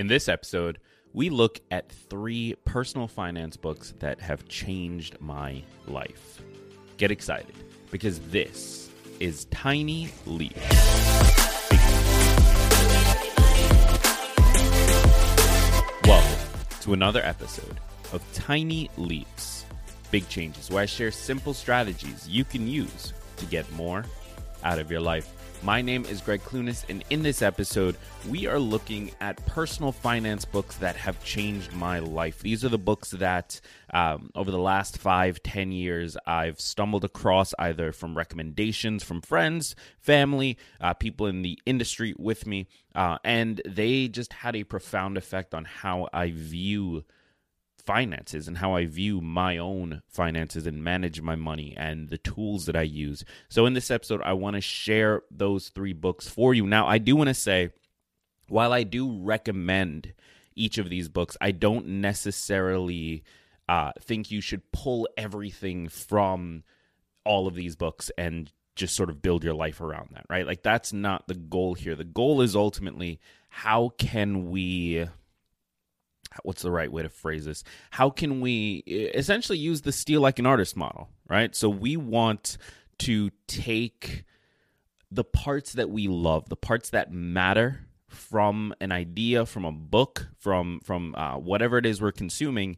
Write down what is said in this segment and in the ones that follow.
In this episode, we look at three personal finance books that have changed my life. Get excited because this is Tiny Leap. Welcome to another episode of Tiny Leaps Big Changes, where I share simple strategies you can use to get more out of your life. My name is Greg Clunis, and in this episode, we are looking at personal finance books that have changed my life. These are the books that, um, over the last five, ten years, I've stumbled across either from recommendations from friends, family, uh, people in the industry with me, uh, and they just had a profound effect on how I view finances and how I view my own finances and manage my money and the tools that I use. So, in this episode, I want to share those three books for you. Now, I do want to say, while I do recommend each of these books, I don't necessarily uh, think you should pull everything from all of these books and just sort of build your life around that, right? Like, that's not the goal here. The goal is ultimately how can we what's the right way to phrase this? How can we essentially use the steal like an artist model, right? So we want to take the parts that we love, the parts that matter from an idea, from a book, from from uh, whatever it is we're consuming,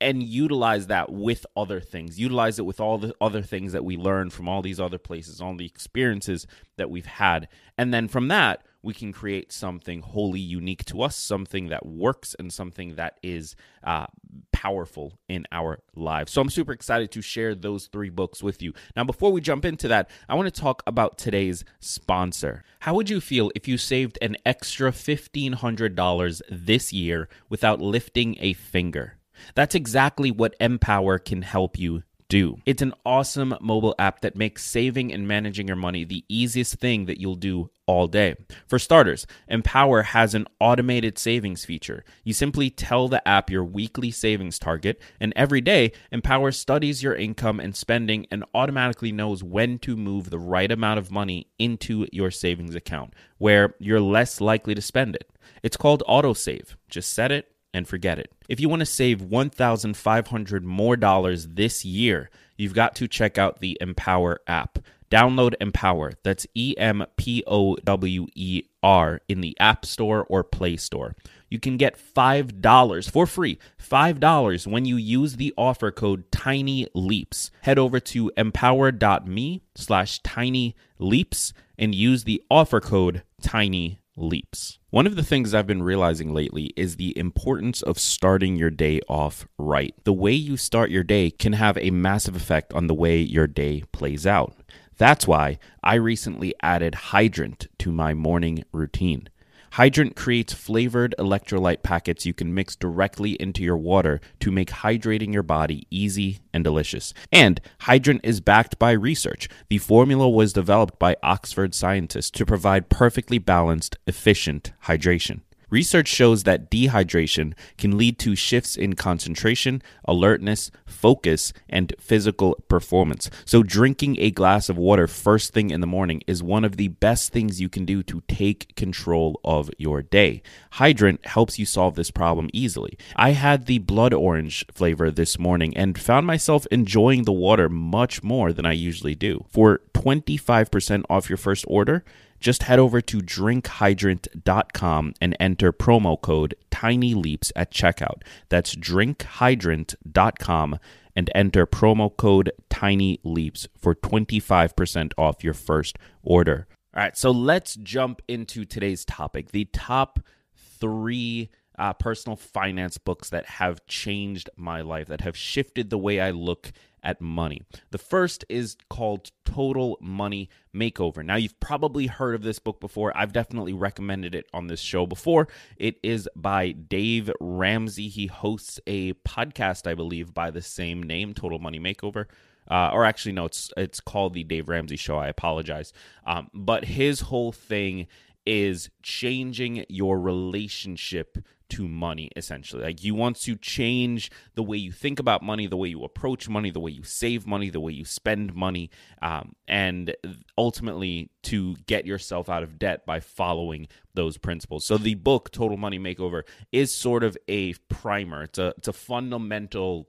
and utilize that with other things. Utilize it with all the other things that we learn from all these other places, all the experiences that we've had, and then from that we can create something wholly unique to us, something that works and something that is uh, powerful in our lives. So I'm super excited to share those three books with you. Now, before we jump into that, I want to talk about today's sponsor. How would you feel if you saved an extra $1,500 this year without lifting a finger? That's exactly what Empower can help you do. It's an awesome mobile app that makes saving and managing your money the easiest thing that you'll do all day. For starters, Empower has an automated savings feature. You simply tell the app your weekly savings target, and every day, Empower studies your income and spending and automatically knows when to move the right amount of money into your savings account, where you're less likely to spend it. It's called autosave. Just set it and forget it. If you want to save 1500 more dollars this year, you've got to check out the Empower app. Download Empower. That's E M P O W E R in the App Store or Play Store. You can get $5 for free, $5 when you use the offer code Tiny Leaps. Head over to empower.me slash tiny leaps and use the offer code Tiny Leaps. One of the things I've been realizing lately is the importance of starting your day off right. The way you start your day can have a massive effect on the way your day plays out. That's why I recently added Hydrant to my morning routine. Hydrant creates flavored electrolyte packets you can mix directly into your water to make hydrating your body easy and delicious. And Hydrant is backed by research. The formula was developed by Oxford scientists to provide perfectly balanced, efficient hydration. Research shows that dehydration can lead to shifts in concentration, alertness, focus, and physical performance. So, drinking a glass of water first thing in the morning is one of the best things you can do to take control of your day. Hydrant helps you solve this problem easily. I had the blood orange flavor this morning and found myself enjoying the water much more than I usually do. For 25% off your first order, just head over to drinkhydrant.com and enter promo code tinyleaps at checkout. That's drinkhydrant.com and enter promo code tinyleaps for 25% off your first order. All right, so let's jump into today's topic. The top 3 uh, personal finance books that have changed my life, that have shifted the way I look at money. The first is called Total Money Makeover. Now, you've probably heard of this book before. I've definitely recommended it on this show before. It is by Dave Ramsey. He hosts a podcast, I believe, by the same name, Total Money Makeover. Uh, or actually, no, it's it's called the Dave Ramsey Show. I apologize, um, but his whole thing is changing your relationship to money essentially. Like you want to change the way you think about money the way you approach money the way you save money the way you spend money um, and ultimately to get yourself out of debt by following those principles. So the book total money makeover is sort of a primer. It's a, it's a fundamental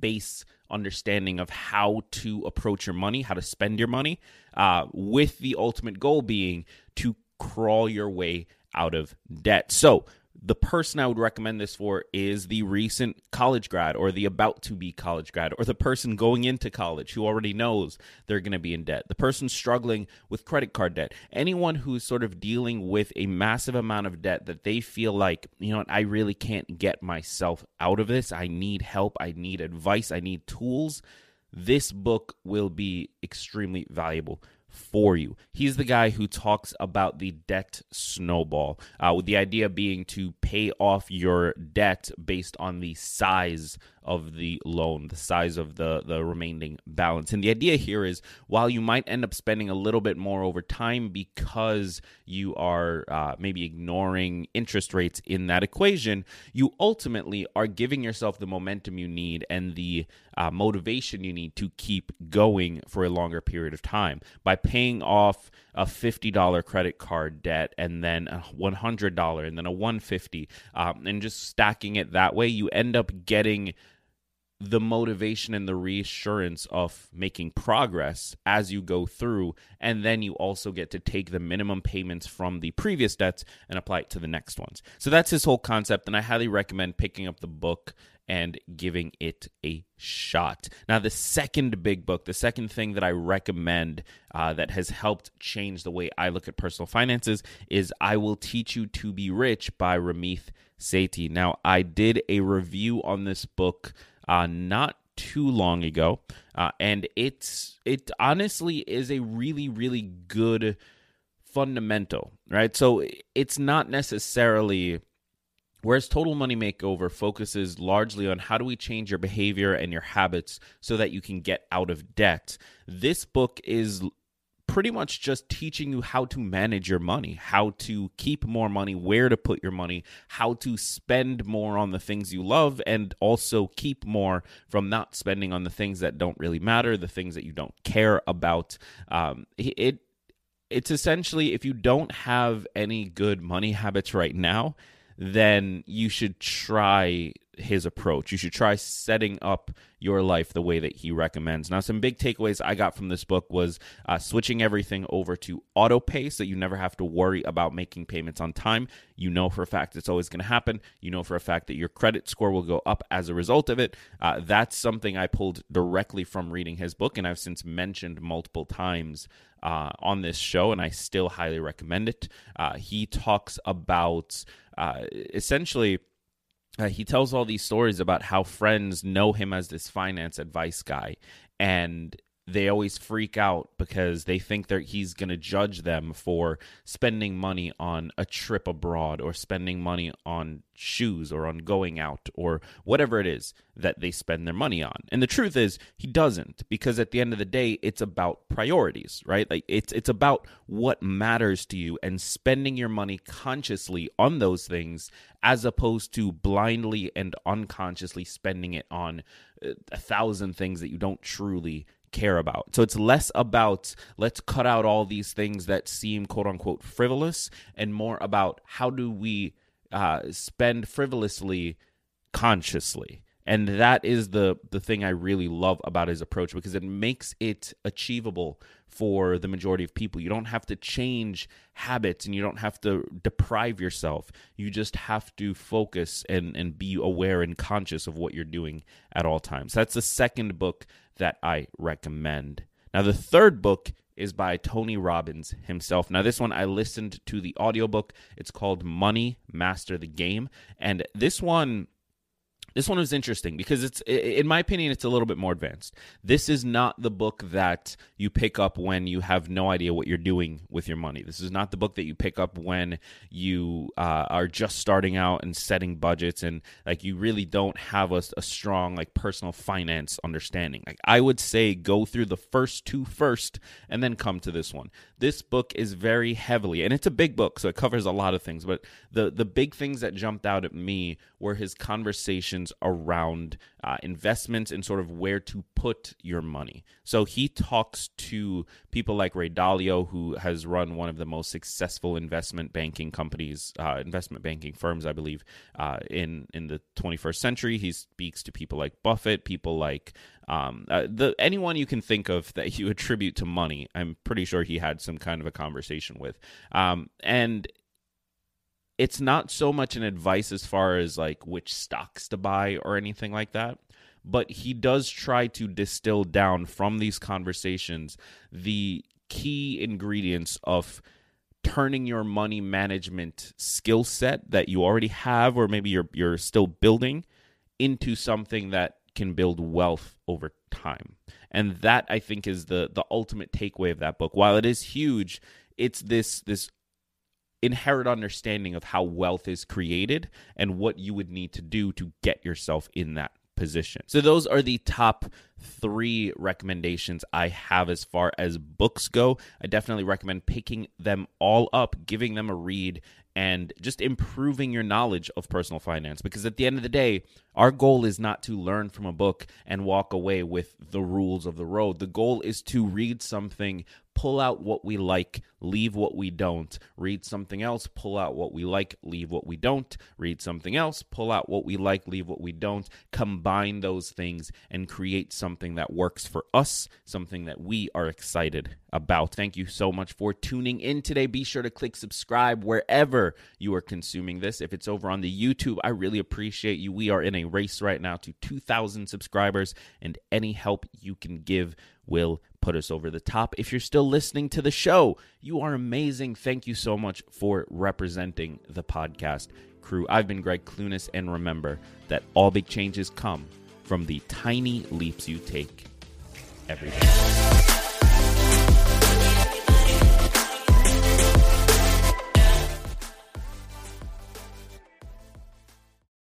base understanding of how to approach your money how to spend your money uh, with the ultimate goal being to crawl your way out of debt so the person I would recommend this for is the recent college grad or the about to be college grad or the person going into college who already knows they're going to be in debt, the person struggling with credit card debt, anyone who's sort of dealing with a massive amount of debt that they feel like, you know I really can't get myself out of this. I need help. I need advice. I need tools. This book will be extremely valuable for you. He's the guy who talks about the debt snowball, uh, with the idea being to pay off your debt based on the size of the loan, the size of the, the remaining balance. And the idea here is while you might end up spending a little bit more over time because you are uh, maybe ignoring interest rates in that equation, you ultimately are giving yourself the momentum you need and the uh, motivation you need to keep going for a longer period of time by paying off a $50 credit card debt and then a $100 and then a 150 um, and just stacking it that way you end up getting the motivation and the reassurance of making progress as you go through. And then you also get to take the minimum payments from the previous debts and apply it to the next ones. So that's his whole concept. And I highly recommend picking up the book and giving it a shot. Now, the second big book, the second thing that I recommend uh, that has helped change the way I look at personal finances is I Will Teach You to Be Rich by Ramit Sethi. Now, I did a review on this book uh, not too long ago, uh, and it's it honestly is a really really good fundamental, right? So it's not necessarily. Whereas Total Money Makeover focuses largely on how do we change your behavior and your habits so that you can get out of debt, this book is pretty much just teaching you how to manage your money, how to keep more money, where to put your money, how to spend more on the things you love, and also keep more from not spending on the things that don't really matter, the things that you don't care about. Um, it it's essentially if you don't have any good money habits right now, then you should try his approach. You should try setting up your life the way that he recommends. Now, some big takeaways I got from this book was uh, switching everything over to auto pay so you never have to worry about making payments on time. You know for a fact it's always going to happen. You know for a fact that your credit score will go up as a result of it. Uh, that's something I pulled directly from reading his book, and I've since mentioned multiple times uh, on this show, and I still highly recommend it. Uh, he talks about uh, essentially uh, he tells all these stories about how friends know him as this finance advice guy and they always freak out because they think that he's going to judge them for spending money on a trip abroad or spending money on shoes or on going out or whatever it is that they spend their money on. And the truth is he doesn't because at the end of the day it's about priorities, right? Like it's it's about what matters to you and spending your money consciously on those things as opposed to blindly and unconsciously spending it on uh, a thousand things that you don't truly care about. So it's less about let's cut out all these things that seem quote unquote frivolous and more about how do we uh, spend frivolously consciously and that is the the thing I really love about his approach because it makes it achievable for the majority of people. You don't have to change habits and you don't have to deprive yourself. You just have to focus and and be aware and conscious of what you're doing at all times. That's the second book that I recommend. Now the third book is by Tony Robbins himself. Now, this one I listened to the audiobook. It's called Money Master the Game. And this one this one was interesting because it's in my opinion it's a little bit more advanced. This is not the book that you pick up when you have no idea what you're doing with your money. This is not the book that you pick up when you uh, are just starting out and setting budgets and like you really don't have a, a strong like personal finance understanding. Like i would say go through the first two first and then come to this one. This book is very heavily and it's a big book so it covers a lot of things but the the big things that jumped out at me were his conversations around uh, investments and sort of where to put your money. So he talks to people like Ray Dalio, who has run one of the most successful investment banking companies, uh, investment banking firms, I believe, uh, in in the 21st century. He speaks to people like Buffett, people like um, uh, the anyone you can think of that you attribute to money. I'm pretty sure he had some kind of a conversation with, um, and it's not so much an advice as far as like which stocks to buy or anything like that but he does try to distill down from these conversations the key ingredients of turning your money management skill set that you already have or maybe you're you're still building into something that can build wealth over time. And that I think is the the ultimate takeaway of that book. While it is huge, it's this this inherent understanding of how wealth is created and what you would need to do to get yourself in that position. So those are the top 3 recommendations I have as far as books go. I definitely recommend picking them all up, giving them a read and just improving your knowledge of personal finance because at the end of the day, our goal is not to learn from a book and walk away with the rules of the road. The goal is to read something, pull out what we like, leave what we don't. Read something else, pull out what we like, leave what we don't. Read something else, pull out what we like, leave what we don't. Combine those things and create something that works for us, something that we are excited about. Thank you so much for tuning in today. Be sure to click subscribe wherever you are consuming this. If it's over on the YouTube, I really appreciate you. We are in a race right now to 2,000 subscribers, and any help you can give will put us over the top. If you're still listening to the show, you are amazing. Thank you so much for representing the podcast crew. I've been Greg Clunis, and remember that all big changes come from the tiny leaps you take every day.